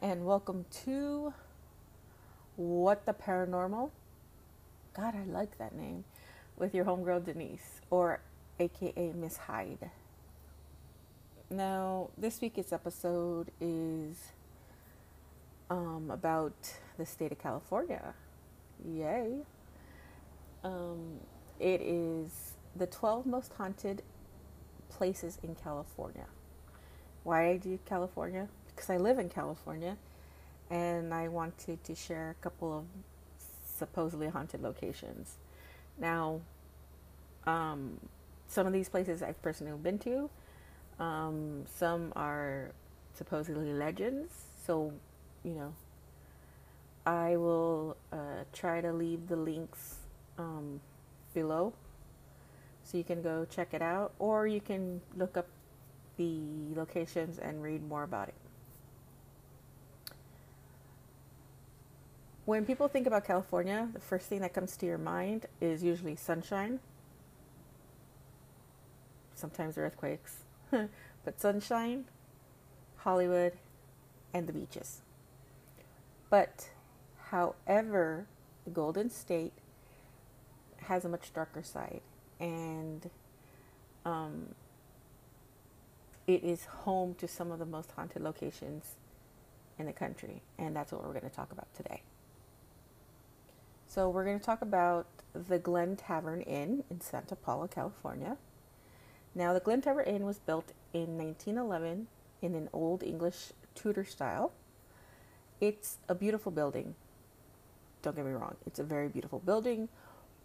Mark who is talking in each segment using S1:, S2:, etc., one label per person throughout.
S1: And welcome to What the Paranormal. God, I like that name. With your homegirl Denise, or aka Miss Hyde. Now, this week's episode is um, about the state of California. Yay. Um, it is the 12 most haunted places in California. Why do California? Because I live in California and I wanted to share a couple of supposedly haunted locations. Now, um, some of these places I've personally been to, um, some are supposedly legends, so you know, I will uh, try to leave the links um, below so you can go check it out, or you can look up the locations and read more about it. When people think about California, the first thing that comes to your mind is usually sunshine, sometimes earthquakes, but sunshine, Hollywood, and the beaches. But, however, the Golden State has a much darker side, and um, it is home to some of the most haunted locations in the country, and that's what we're going to talk about today. So, we're going to talk about the Glen Tavern Inn in Santa Paula, California. Now, the Glen Tavern Inn was built in 1911 in an old English Tudor style. It's a beautiful building. Don't get me wrong, it's a very beautiful building,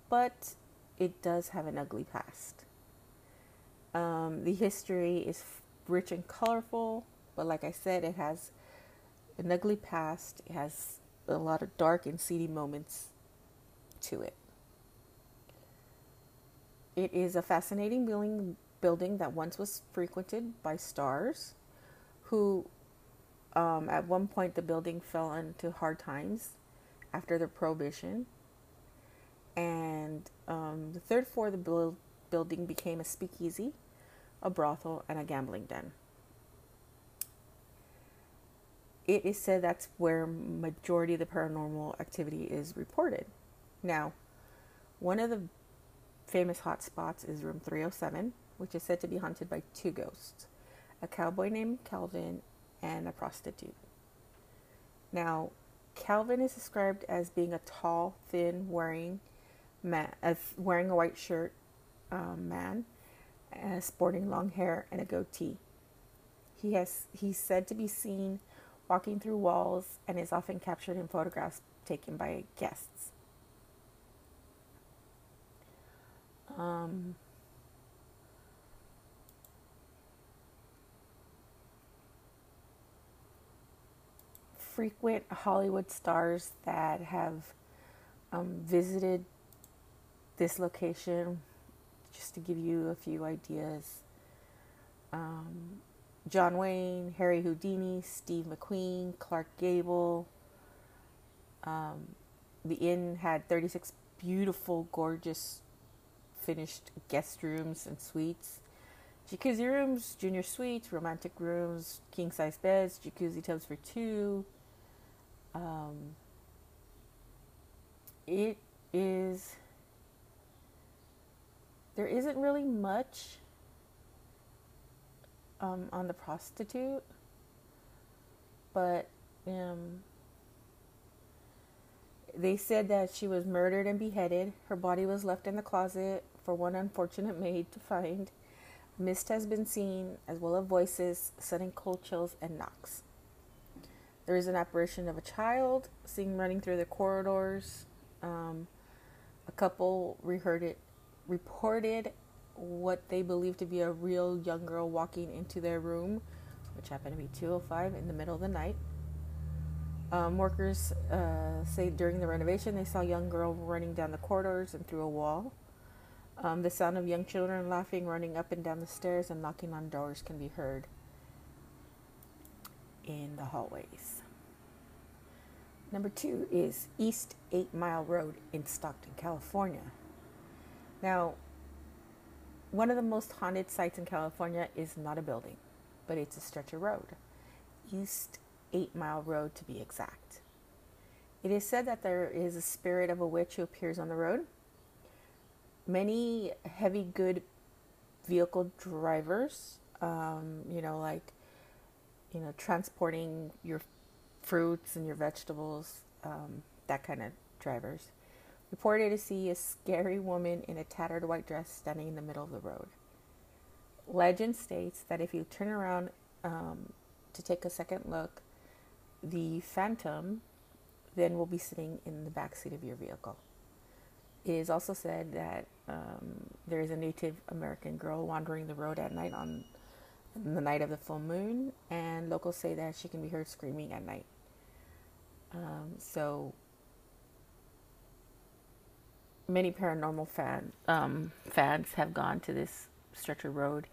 S1: but it does have an ugly past. Um, the history is rich and colorful, but like I said, it has an ugly past. It has a lot of dark and seedy moments to it. It is a fascinating building, building that once was frequented by stars who, um, at one point, the building fell into hard times after the prohibition. And um, the third floor of the building became a speakeasy, a brothel, and a gambling den. It is said that's where majority of the paranormal activity is reported. Now, one of the famous hot spots is room 307, which is said to be haunted by two ghosts a cowboy named Calvin and a prostitute. Now, Calvin is described as being a tall, thin, wearing man, wearing a white shirt um, man, uh, sporting long hair and a goatee. He has he's said to be seen walking through walls, and is often captured in photographs taken by guests. Um, frequent Hollywood stars that have um, visited this location, just to give you a few ideas. Um, John Wayne, Harry Houdini, Steve McQueen, Clark Gable. Um, the inn had 36 beautiful, gorgeous, finished guest rooms and suites. Jacuzzi rooms, junior suites, romantic rooms, king size beds, jacuzzi tubs for two. Um, it is, there isn't really much um, on the prostitute, but um, they said that she was murdered and beheaded. Her body was left in the closet for one unfortunate maid to find. Mist has been seen, as well as voices, sudden cold chills, and knocks. There is an apparition of a child seen running through the corridors. Um, a couple reheard reported what they believe to be a real young girl walking into their room, which happened to be 205 in the middle of the night. Um, workers uh, say during the renovation they saw a young girl running down the corridors and through a wall. Um, the sound of young children laughing, running up and down the stairs, and knocking on doors can be heard in the hallways. Number two is East Eight Mile Road in Stockton, California. Now, one of the most haunted sites in California is not a building, but it's a stretch of road. East Eight Mile Road, to be exact. It is said that there is a spirit of a witch who appears on the road. Many heavy good vehicle drivers, um, you know, like, you know, transporting your fruits and your vegetables, um, that kind of drivers, reported to see a scary woman in a tattered white dress standing in the middle of the road. Legend states that if you turn around um, to take a second look, the phantom then will be sitting in the back seat of your vehicle. It is also said that um, there is a Native American girl wandering the road at night on the night of the full moon, and locals say that she can be heard screaming at night. Um, so many paranormal fan um, fans have gone to this stretch of road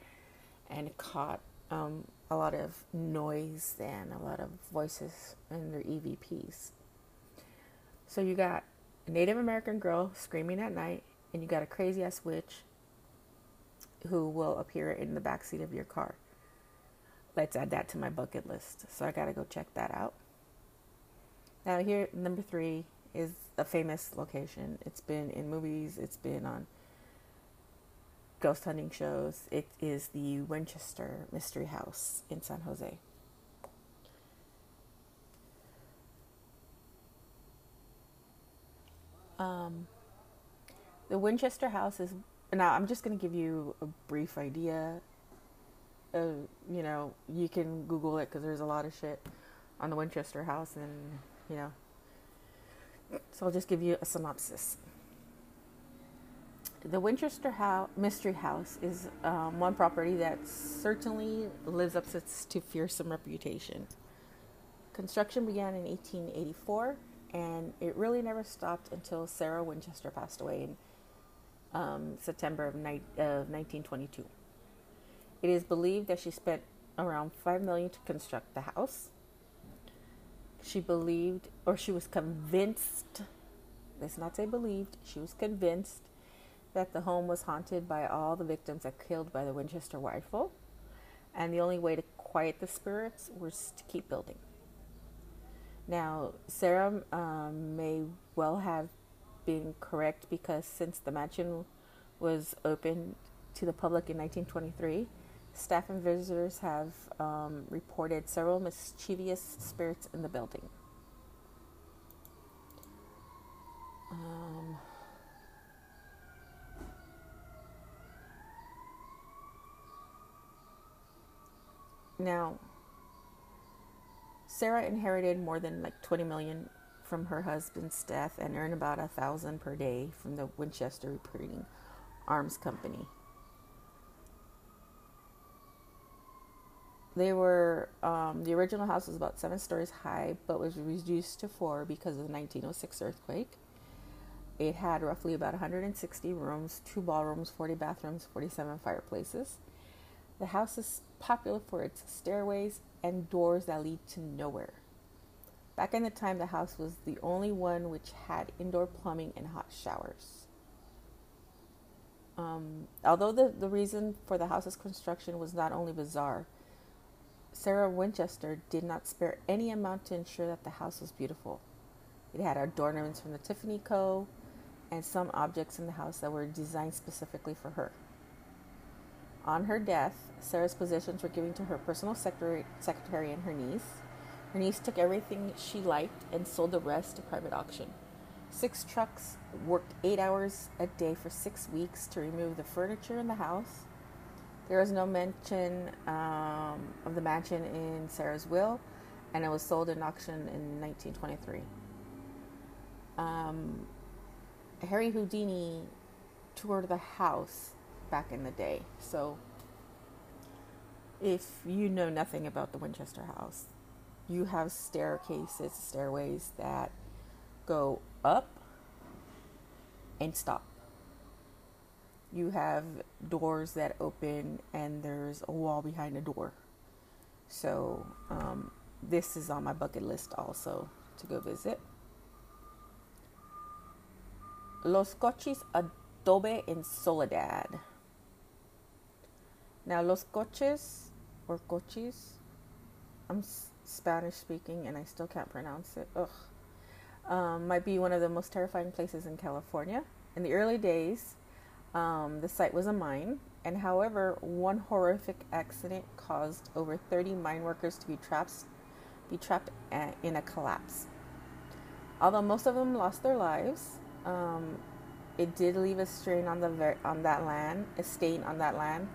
S1: and caught um, a lot of noise and a lot of voices in their EVPs. So you got a Native American girl screaming at night, and you got a crazy ass witch who will appear in the back seat of your car. Let's add that to my bucket list. So I gotta go check that out. Now here, number three is a famous location. It's been in movies. It's been on ghost hunting shows. It is the Winchester Mystery House in San Jose. Um, the Winchester House is now. I'm just going to give you a brief idea. Uh, you know, you can Google it because there's a lot of shit on the Winchester House, and you know. So I'll just give you a synopsis. The Winchester House, Mystery House is um, one property that certainly lives up to fearsome reputation. Construction began in 1884, and it really never stopped until Sarah Winchester passed away in um, September of, ni- of 1922. It is believed that she spent around five million to construct the house. She believed, or she was convinced. Let's not say believed. She was convinced that the home was haunted by all the victims that killed by the Winchester rifle, and the only way to quiet the spirits was to keep building. Now, Sarah um, may well have been correct because since the mansion was opened to the public in 1923, staff and visitors have um, reported several mischievous spirits in the building. Um, Now, Sarah inherited more than like 20 million from her husband's death and earned about a thousand per day from the Winchester Repeating Arms Company. They were um, the original house was about seven stories high, but was reduced to four because of the 1906 earthquake. It had roughly about 160 rooms, two ballrooms, 40 bathrooms, 47 fireplaces. The house is popular for its stairways and doors that lead to nowhere. Back in the time, the house was the only one which had indoor plumbing and hot showers. Um, although the, the reason for the house's construction was not only bizarre, Sarah Winchester did not spare any amount to ensure that the house was beautiful. It had adornments from the Tiffany Co. and some objects in the house that were designed specifically for her. On her death, Sarah's possessions were given to her personal secretary, secretary and her niece. Her niece took everything she liked and sold the rest to private auction. Six trucks worked eight hours a day for six weeks to remove the furniture in the house. There is no mention um, of the mansion in Sarah's will, and it was sold in auction in 1923. Um, Harry Houdini toured the house back in the day, so if you know nothing about the Winchester house, you have staircases, stairways that go up and stop. You have doors that open, and there's a wall behind the door. So, um, this is on my bucket list also to go visit. Los Coches Adobe in Soledad. Now, Los Coches or Coches, I'm Spanish speaking and I still can't pronounce it. Ugh. Um, might be one of the most terrifying places in California. In the early days, um, the site was a mine, and however, one horrific accident caused over 30 mine workers to be trapped, be trapped in a collapse. Although most of them lost their lives, um, it did leave a strain on the ver- on that land, a stain on that land.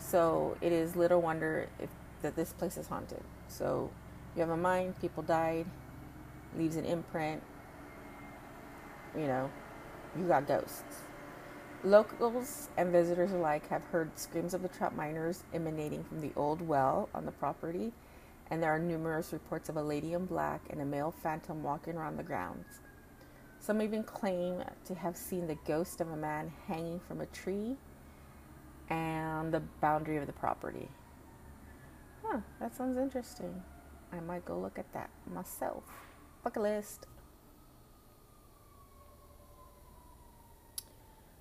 S1: So it is little wonder if that this place is haunted. So you have a mine, people died, leaves an imprint. You know, you got ghosts. Locals and visitors alike have heard screams of the trapped miners emanating from the old well on the property, and there are numerous reports of a lady in black and a male phantom walking around the grounds. Some even claim to have seen the ghost of a man hanging from a tree and the boundary of the property. Huh, that sounds interesting. I might go look at that myself. Bucket list.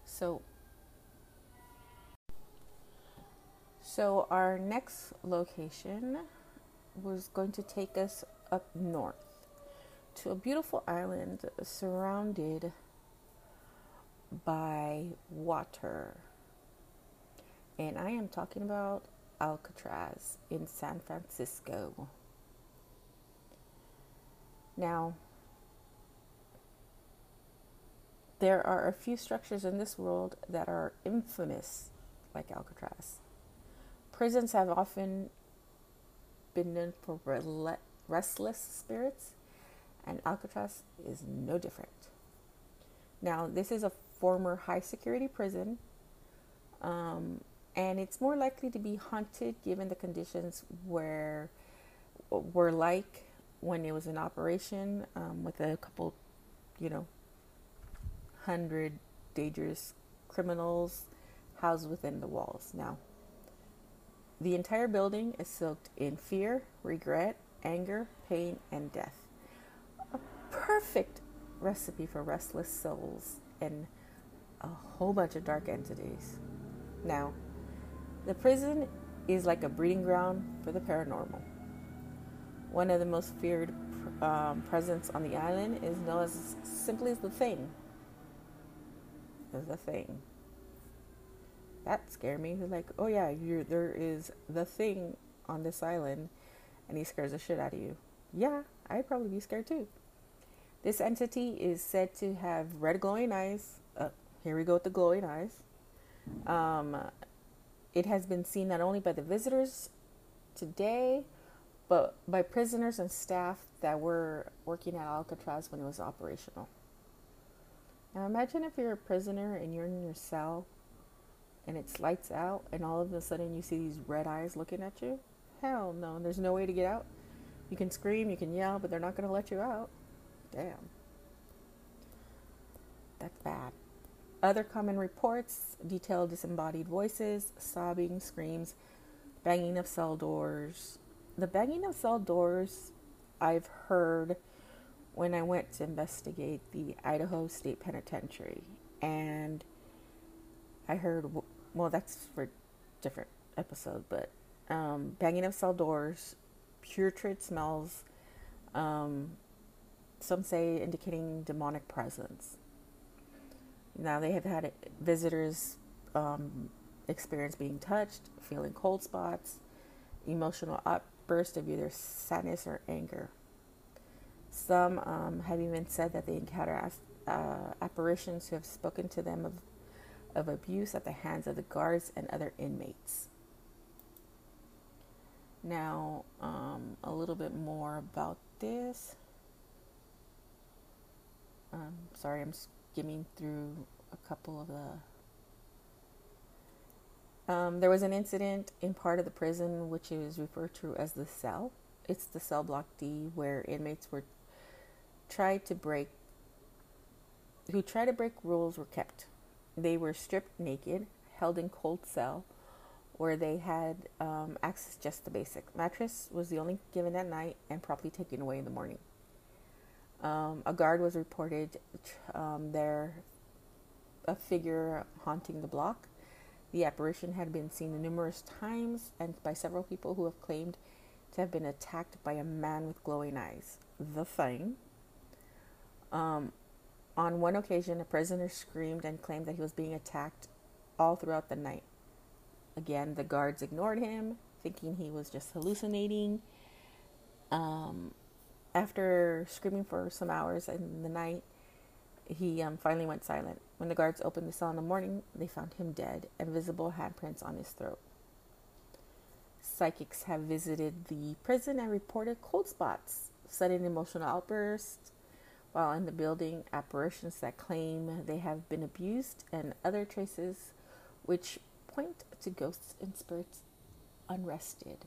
S1: So, so our next location was going to take us up north to a beautiful island surrounded by water. And I am talking about Alcatraz in San Francisco. Now, there are a few structures in this world that are infamous, like Alcatraz. Prisons have often been known for restless spirits, and Alcatraz is no different. Now, this is a former high security prison, um, and it's more likely to be haunted given the conditions where were like when it was in operation um, with a couple, you know, hundred dangerous criminals housed within the walls. Now, the entire building is soaked in fear, regret, anger, pain, and death. A perfect recipe for restless souls and a whole bunch of dark entities. Now, the prison is like a breeding ground for the paranormal. One of the most feared um, presence on the island is known as simply as the Thing. The Thing. That scared me. Like, oh yeah, there is the Thing on this island, and he scares the shit out of you. Yeah, I'd probably be scared too. This entity is said to have red glowing eyes. Uh, here we go with the glowing eyes. Um, it has been seen not only by the visitors today, but by prisoners and staff that were working at Alcatraz when it was operational. Now imagine if you're a prisoner and you're in your cell and it's lights out and all of a sudden you see these red eyes looking at you. Hell no, there's no way to get out. You can scream, you can yell, but they're not going to let you out. Damn. That's bad. Other common reports detail disembodied voices, sobbing, screams, banging of cell doors. The banging of cell doors I've heard when I went to investigate the Idaho State Penitentiary. And I heard, well, that's for different episode, but um, banging of cell doors, putrid smells, um, some say indicating demonic presence. Now they have had visitors um, experience being touched, feeling cold spots, emotional outbursts of either sadness or anger. Some um, have even said that they encounter uh, apparitions who have spoken to them of, of abuse at the hands of the guards and other inmates. Now, um, a little bit more about this. Um, sorry, I'm skimming through a couple of the. Um, there was an incident in part of the prison which is referred to as the cell. It's the cell block D where inmates were tried to break who tried to break rules were kept. They were stripped naked, held in cold cell, where they had um, access just the basic mattress was the only given at night and promptly taken away in the morning. Um, a guard was reported um, there, a figure haunting the block. The apparition had been seen numerous times and by several people who have claimed to have been attacked by a man with glowing eyes. The thing. Um, on one occasion, a prisoner screamed and claimed that he was being attacked all throughout the night. Again, the guards ignored him, thinking he was just hallucinating. Um, after screaming for some hours in the night, he um, finally went silent. When the guards opened the cell in the morning, they found him dead and visible handprints on his throat. Psychics have visited the prison and reported cold spots, sudden emotional outbursts while in the building, apparitions that claim they have been abused, and other traces which point to ghosts and spirits unrested.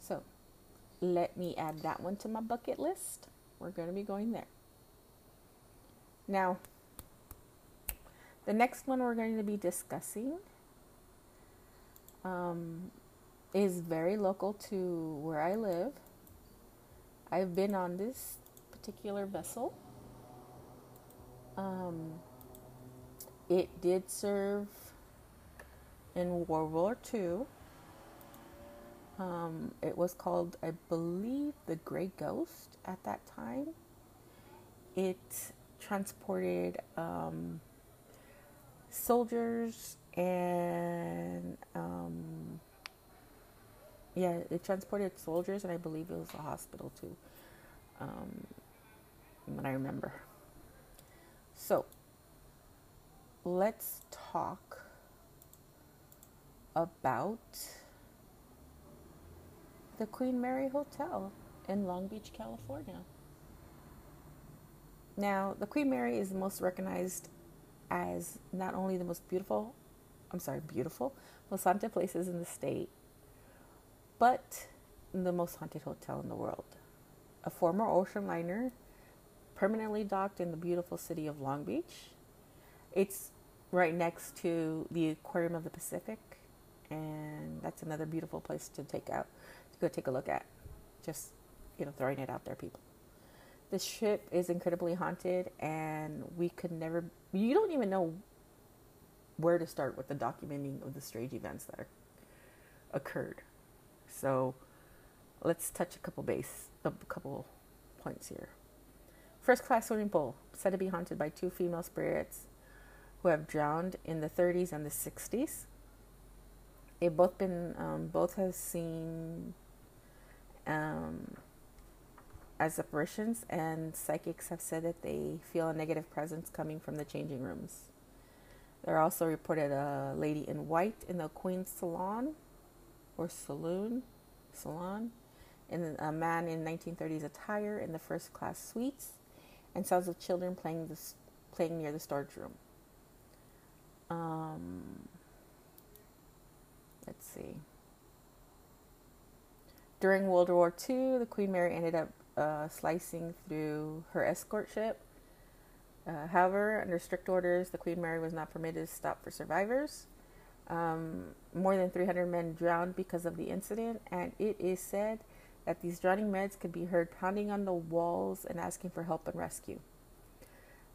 S1: So, let me add that one to my bucket list. We're going to be going there. Now, the next one we're going to be discussing um, is very local to where I live. I've been on this particular vessel. Um, it did serve in World War II. Um, it was called, I believe, the Grey Ghost at that time. It transported um, soldiers and um, yeah, it transported soldiers, and I believe it was a hospital too. Um, what I remember. So, let's talk about the Queen Mary Hotel in Long Beach, California. Now, the Queen Mary is the most recognized as not only the most beautiful, I'm sorry, beautiful, most haunted places in the state, but the most haunted hotel in the world. A former ocean liner permanently docked in the beautiful city of Long Beach. It's right next to the Aquarium of the Pacific, and that's another beautiful place to take out go take a look at. Just you know, throwing it out there, people. The ship is incredibly haunted, and we could never. You don't even know where to start with the documenting of the strange events that are, occurred. So, let's touch a couple base, a couple points here. First class swimming pool, said to be haunted by two female spirits who have drowned in the 30s and the 60s. They've both been, um, both have seen um, as apparitions, and psychics have said that they feel a negative presence coming from the changing rooms. There also reported a lady in white in the Queen's Salon or Saloon. salon, and a man in 1930s attire in the first class suites, and sounds of children playing the, playing near the storage room. Um, let's see. During World War II, the Queen Mary ended up uh, slicing through her escort ship. Uh, however, under strict orders, the Queen Mary was not permitted to stop for survivors. Um, more than 300 men drowned because of the incident, and it is said that these drowning men could be heard pounding on the walls and asking for help and rescue.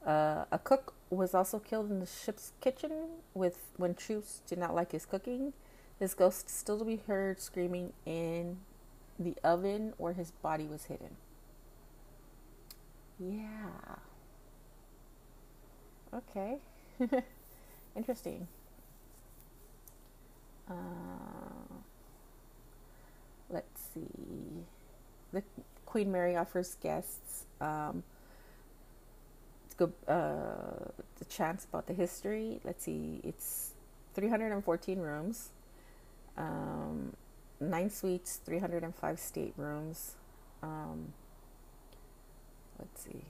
S1: Uh, a cook was also killed in the ship's kitchen with when troops did not like his cooking. His ghost still to be heard screaming in the oven where his body was hidden. Yeah. Okay. Interesting. Uh, let's see. The Queen Mary offers guests um, go uh, the chance about the history. Let's see. It's 314 rooms, um, nine suites, 305 staterooms. Um, let's see.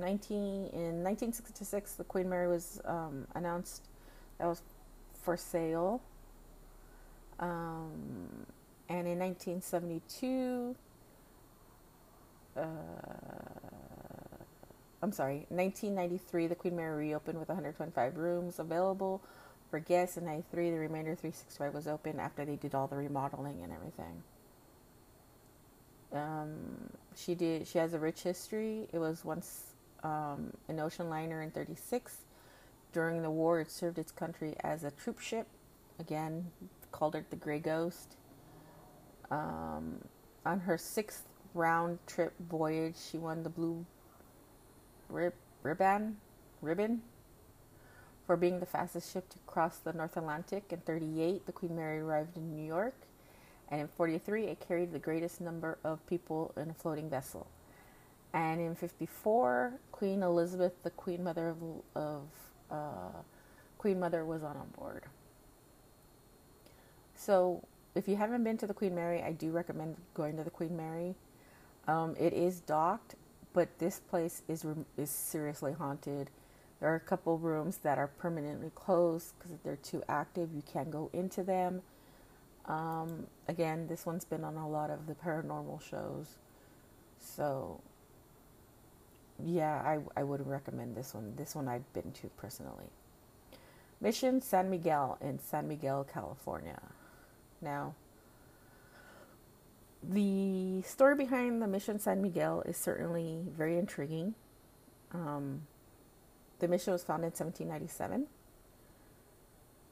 S1: 19 in 1966 the queen mary was um, announced that was for sale um, and in 1972 uh, i'm sorry 1993 the queen mary reopened with 125 rooms available for guests in 93 the remainder 365 was open after they did all the remodeling and everything um, she did she has a rich history it was once um, an ocean liner in 36. During the war, it served its country as a troop ship. Again, called it the Grey Ghost. Um, on her sixth round trip voyage, she won the Blue rib- Ribbon, ribbon for being the fastest ship to cross the North Atlantic. In 38, the Queen Mary arrived in New York, and in 43, it carried the greatest number of people in a floating vessel. And in 54, Queen Elizabeth, the Queen Mother of, of uh, Queen Mother, was on, board. So, if you haven't been to the Queen Mary, I do recommend going to the Queen Mary. Um, it is docked, but this place is is seriously haunted. There are a couple rooms that are permanently closed because they're too active. You can't go into them. Um, again, this one's been on a lot of the paranormal shows. So yeah, I, I would recommend this one. This one I've been to personally. Mission San Miguel in San Miguel, California. Now, the story behind the Mission San Miguel is certainly very intriguing. Um, the mission was founded in 1797.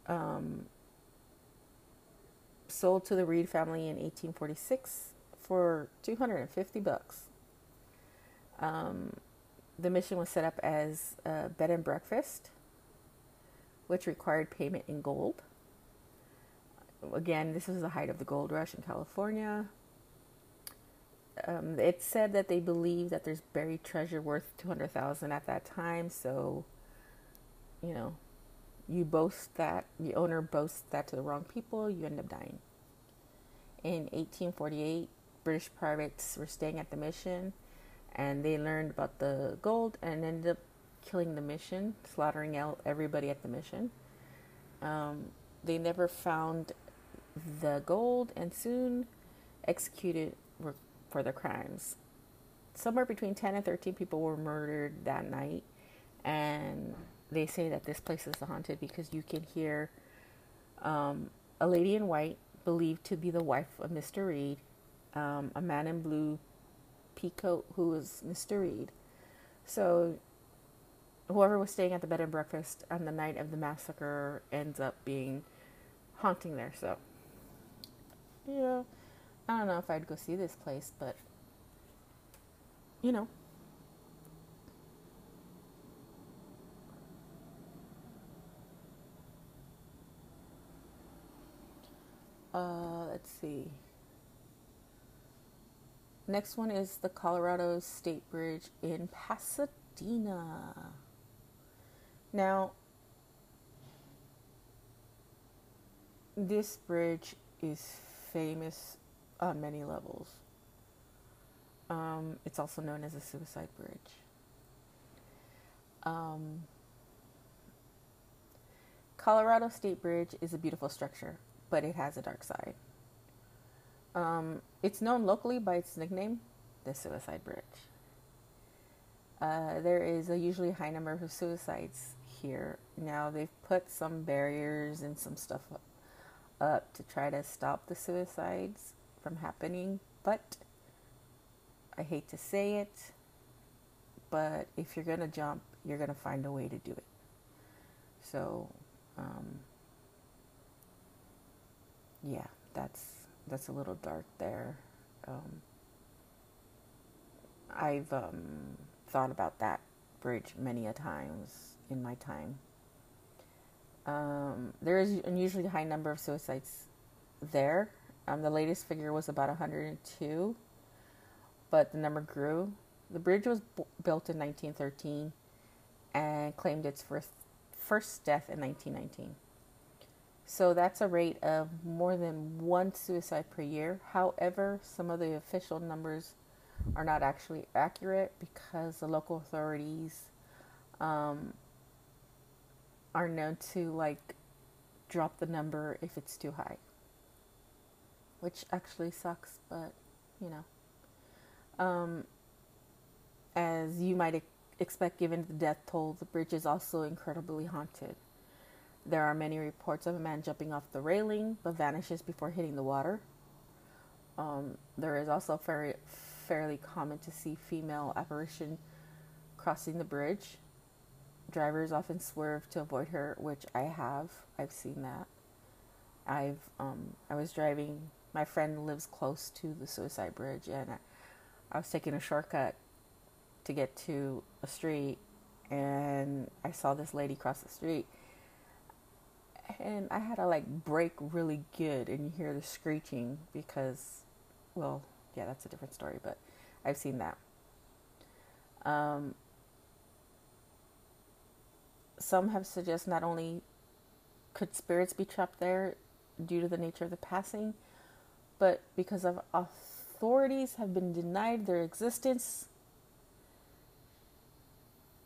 S1: Um, sold to the Reed family in 1846 for 250 bucks. Um, the mission was set up as a bed and breakfast, which required payment in gold. Again, this was the height of the gold rush in California. Um, it said that they believe that there's buried treasure worth 200,000 at that time, so you know, you boast that the owner boasts that to the wrong people, you end up dying. In 1848, British pirates were staying at the mission and they learned about the gold and ended up killing the mission, slaughtering out everybody at the mission. Um, they never found the gold and soon executed for their crimes. Somewhere between 10 and 13 people were murdered that night, and they say that this place is haunted because you can hear um, a lady in white, believed to be the wife of Mr. Reed, um, a man in blue Peacoat, who was Mr. Reed. So, whoever was staying at the bed and breakfast on the night of the massacre ends up being haunting there. So, yeah, I don't know if I'd go see this place, but you know. Uh, let's see. Next one is the Colorado Street Bridge in Pasadena. Now, this bridge is famous on many levels. Um, it's also known as a suicide bridge. Um, Colorado Street Bridge is a beautiful structure, but it has a dark side. Um, it's known locally by its nickname, the Suicide Bridge. Uh, there is a usually high number of suicides here. Now they've put some barriers and some stuff up, up to try to stop the suicides from happening, but I hate to say it, but if you're gonna jump, you're gonna find a way to do it. So, um, yeah, that's that's a little dark there. Um, I've um, thought about that bridge many a times in my time. Um, there is an unusually high number of suicides there. Um, the latest figure was about 102, but the number grew. The bridge was b- built in 1913 and claimed its first, first death in 1919. So that's a rate of more than one suicide per year. However, some of the official numbers are not actually accurate because the local authorities um, are known to like drop the number if it's too high, which actually sucks, but you know. Um, as you might expect, given the death toll, the bridge is also incredibly haunted. There are many reports of a man jumping off the railing but vanishes before hitting the water. Um, there is also very, fairly common to see female apparition crossing the bridge drivers often swerve to avoid her, which I have. I've seen that. I've um, I was driving. My friend lives close to the suicide bridge, and I, I was taking a shortcut to get to a street, and I saw this lady cross the street, and I had to like brake really good, and you hear the screeching because, well, yeah, that's a different story, but I've seen that. Um, some have suggested not only could spirits be trapped there due to the nature of the passing, but because of authorities have been denied their existence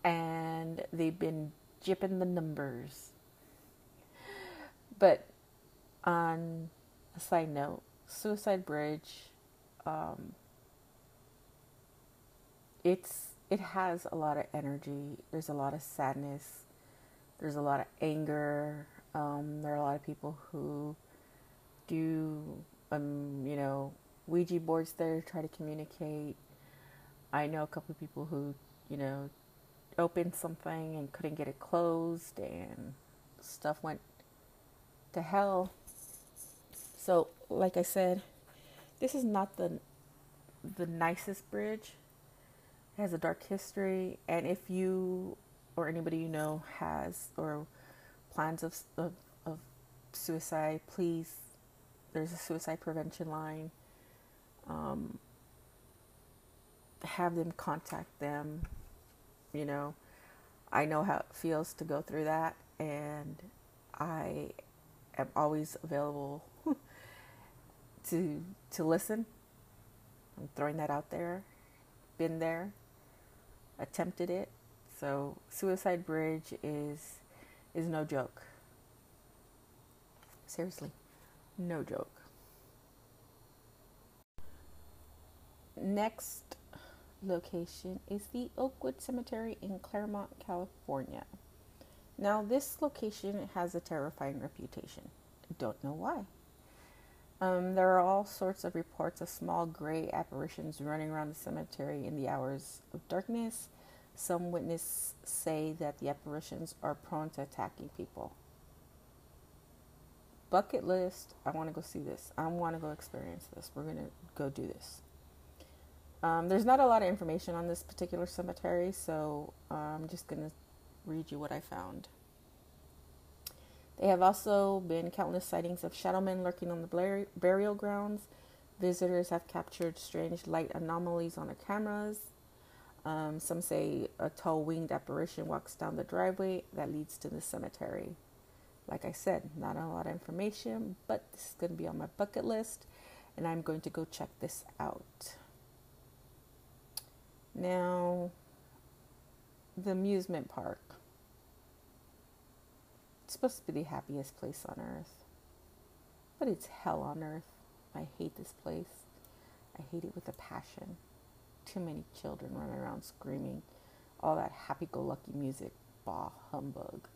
S1: and they've been jipping the numbers. But on a side note, Suicide Bridge, um, it's it has a lot of energy. There's a lot of sadness there's a lot of anger. Um, there are a lot of people who do, um, you know, Ouija boards there to try to communicate. I know a couple of people who, you know, opened something and couldn't get it closed, and stuff went to hell. So, like I said, this is not the the nicest bridge. It has a dark history, and if you or anybody you know has or plans of, of, of suicide, please, there's a suicide prevention line. Um, have them contact them. You know, I know how it feels to go through that, and I am always available to to listen. I'm throwing that out there. Been there, attempted it, so Suicide Bridge is is no joke. Seriously, no joke. Next location is the Oakwood Cemetery in Claremont, California. Now, this location has a terrifying reputation. Don't know why. Um, there are all sorts of reports of small gray apparitions running around the cemetery in the hours of darkness some witnesses say that the apparitions are prone to attacking people. Bucket list I want to go see this. I want to go experience this. We're going to go do this. Um, there's not a lot of information on this particular cemetery, so I'm just going to read you what I found. There have also been countless sightings of shadow men lurking on the burial grounds. Visitors have captured strange light anomalies on their cameras. Um, some say a tall winged apparition walks down the driveway that leads to the cemetery. Like I said, not a lot of information, but this is going to be on my bucket list, and I'm going to go check this out. Now, the amusement park. It's supposed to be the happiest place on earth, but it's hell on earth. I hate this place. I hate it with a passion. Too many children running around screaming all that happy go lucky music. Bah, humbug.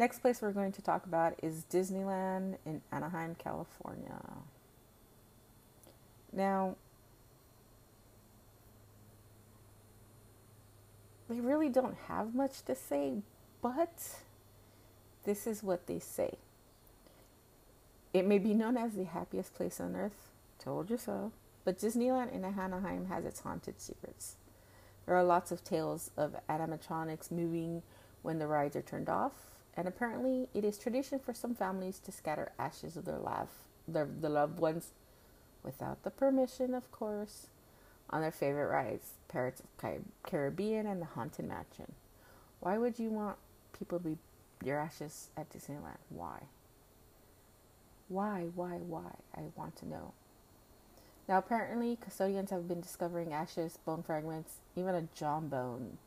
S1: Next place we're going to talk about is Disneyland in Anaheim, California. Now, they really don't have much to say, but this is what they say. It may be known as the happiest place on earth, told you so, but Disneyland in Anaheim has its haunted secrets. There are lots of tales of animatronics moving when the rides are turned off, and apparently it is tradition for some families to scatter ashes of their, laugh, their, their loved ones, without the permission, of course, on their favorite rides, Pirates of Caribbean and the Haunted Mansion. Why would you want people to be your ashes at Disneyland? Why? Why, why, why? I want to know. Now, apparently, custodians have been discovering ashes, bone fragments, even a jawbone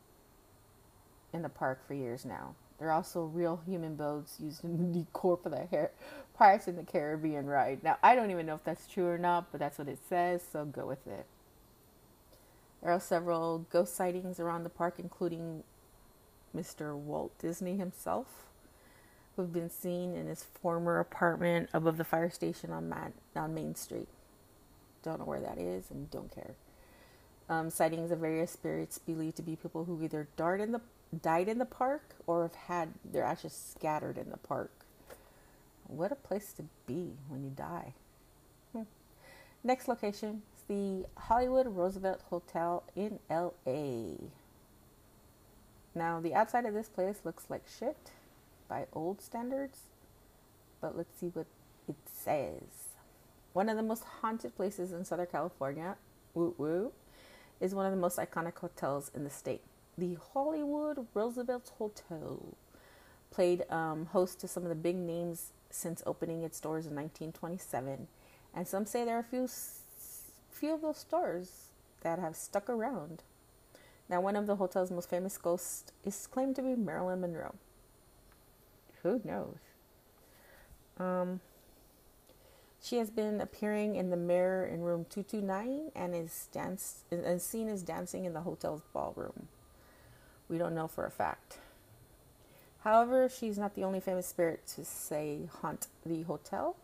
S1: in the park for years now. There are also real human bones used in the decor for the hair Pirates in the Caribbean ride. Now, I don't even know if that's true or not, but that's what it says, so go with it. There are several ghost sightings around the park, including Mr. Walt Disney himself, who've been seen in his former apartment above the fire station on, Man- on Main Street. Don't know where that is and don't care. Um, sightings of various spirits believed to be people who either died in the died in the park or have had their ashes scattered in the park. What a place to be when you die. Hmm. Next location is the Hollywood Roosevelt Hotel in LA. Now, the outside of this place looks like shit by old standards, but let's see what it says. One of the most haunted places in Southern California, woo woo, is one of the most iconic hotels in the state. The Hollywood Roosevelt Hotel played um, host to some of the big names since opening its doors in 1927, and some say there are a few, few of those stores that have stuck around. Now, one of the hotel's most famous ghosts is claimed to be Marilyn Monroe. Who knows? Um, she has been appearing in the mirror in room 229 and is dance and seen as dancing in the hotel's ballroom. We don't know for a fact. However, she's not the only famous spirit to say haunt the hotel.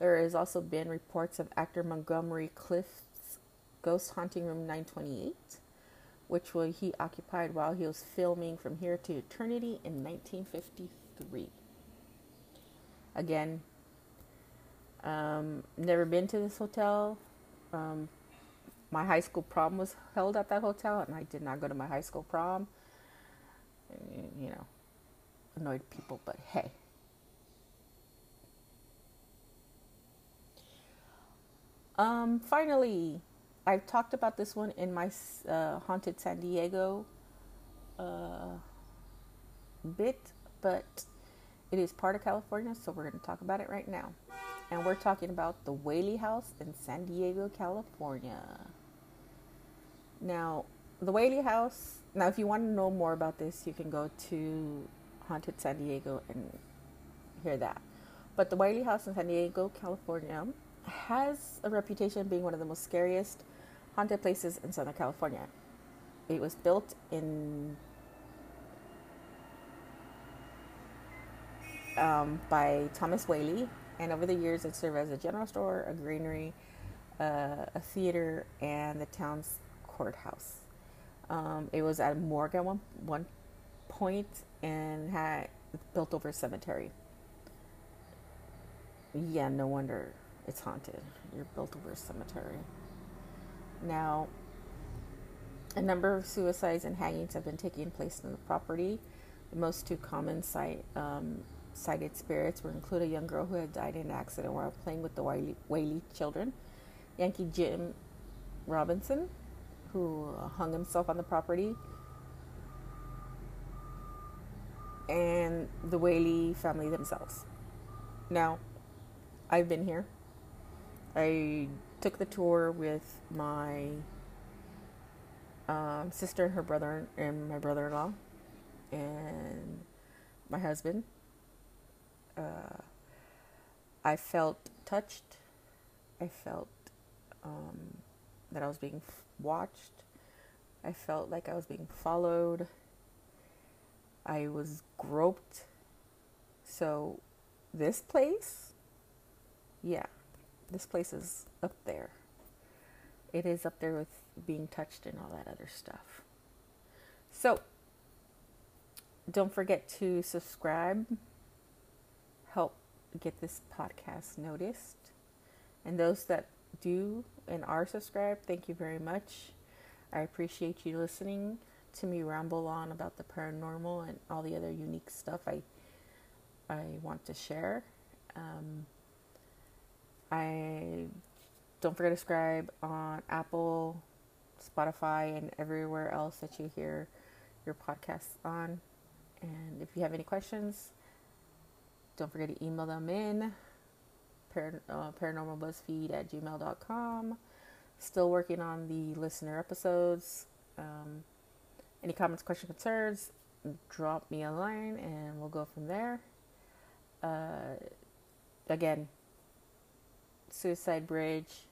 S1: There has also been reports of actor Montgomery Clift's ghost haunting room 928, which he occupied while he was filming From Here to Eternity in 1953. Again, um, never been to this hotel. Um, my high school prom was held at that hotel, and I did not go to my high school prom. You know, annoyed people, but hey. Um, finally, I've talked about this one in my uh, Haunted San Diego uh, bit, but it is part of California, so we're going to talk about it right now and we're talking about the Whaley House in San Diego, California. Now, the Whaley House, now, if you want to know more about this, you can go to Haunted San Diego and hear that. But the Whaley House in San Diego, California, has a reputation being one of the most scariest haunted places in Southern California. It was built in um, by Thomas Whaley and over the years, it served as a general store, a greenery, uh, a theater, and the town's courthouse. Um, it was at a morgue at one, one point and had built over a cemetery. Yeah, no wonder it's haunted. You're built over a cemetery. Now, a number of suicides and hangings have been taking place on the property. The most two common site um, cited spirits were include a young girl who had died in an accident while playing with the Whaley, Whaley children, Yankee Jim Robinson, who hung himself on the property, and the Whaley family themselves. Now, I've been here. I took the tour with my um, sister and her brother and my brother-in-law and my husband. Uh, I felt touched. I felt um, that I was being watched. I felt like I was being followed. I was groped. So, this place, yeah, this place is up there. It is up there with being touched and all that other stuff. So, don't forget to subscribe, help get this podcast noticed. And those that do and are subscribed, thank you very much. I appreciate you listening to me ramble on about the paranormal and all the other unique stuff I I want to share. Um, I don't forget to subscribe on Apple, Spotify, and everywhere else that you hear your podcasts on. And if you have any questions, don't forget to email them in par- uh, paranormalbuzzfeed at gmail.com. Still working on the listener episodes. Um, any comments, questions, concerns, drop me a line and we'll go from there. Uh, again, Suicide Bridge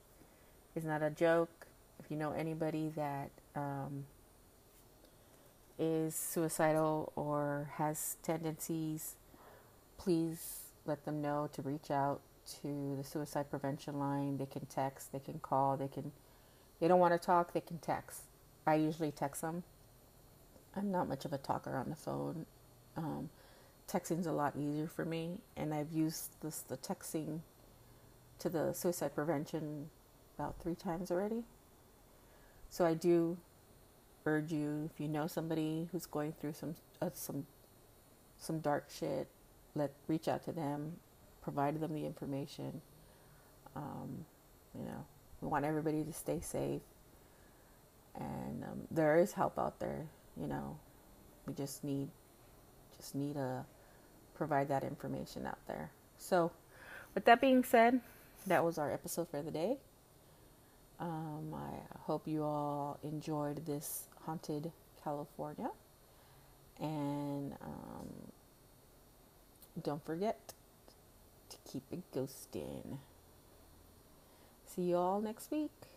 S1: is not a joke. If you know anybody that um, is suicidal or has tendencies, please let them know to reach out to the suicide prevention line. They can text, they can call, they can. They don't want to talk, they can text. I usually text them. I'm not much of a talker on the phone. Um, texting's a lot easier for me, and I've used this the texting to the suicide prevention about three times already. So I do urge you if you know somebody who's going through some uh, some some dark shit, let reach out to them, provide them the information. Um, you know, we want everybody to stay safe, and um, there is help out there. You know, we just need just need to provide that information out there. So, with that being said, that was our episode for the day. Um, I hope you all enjoyed this haunted California. And um, don't forget keep it ghosting. See you all next week.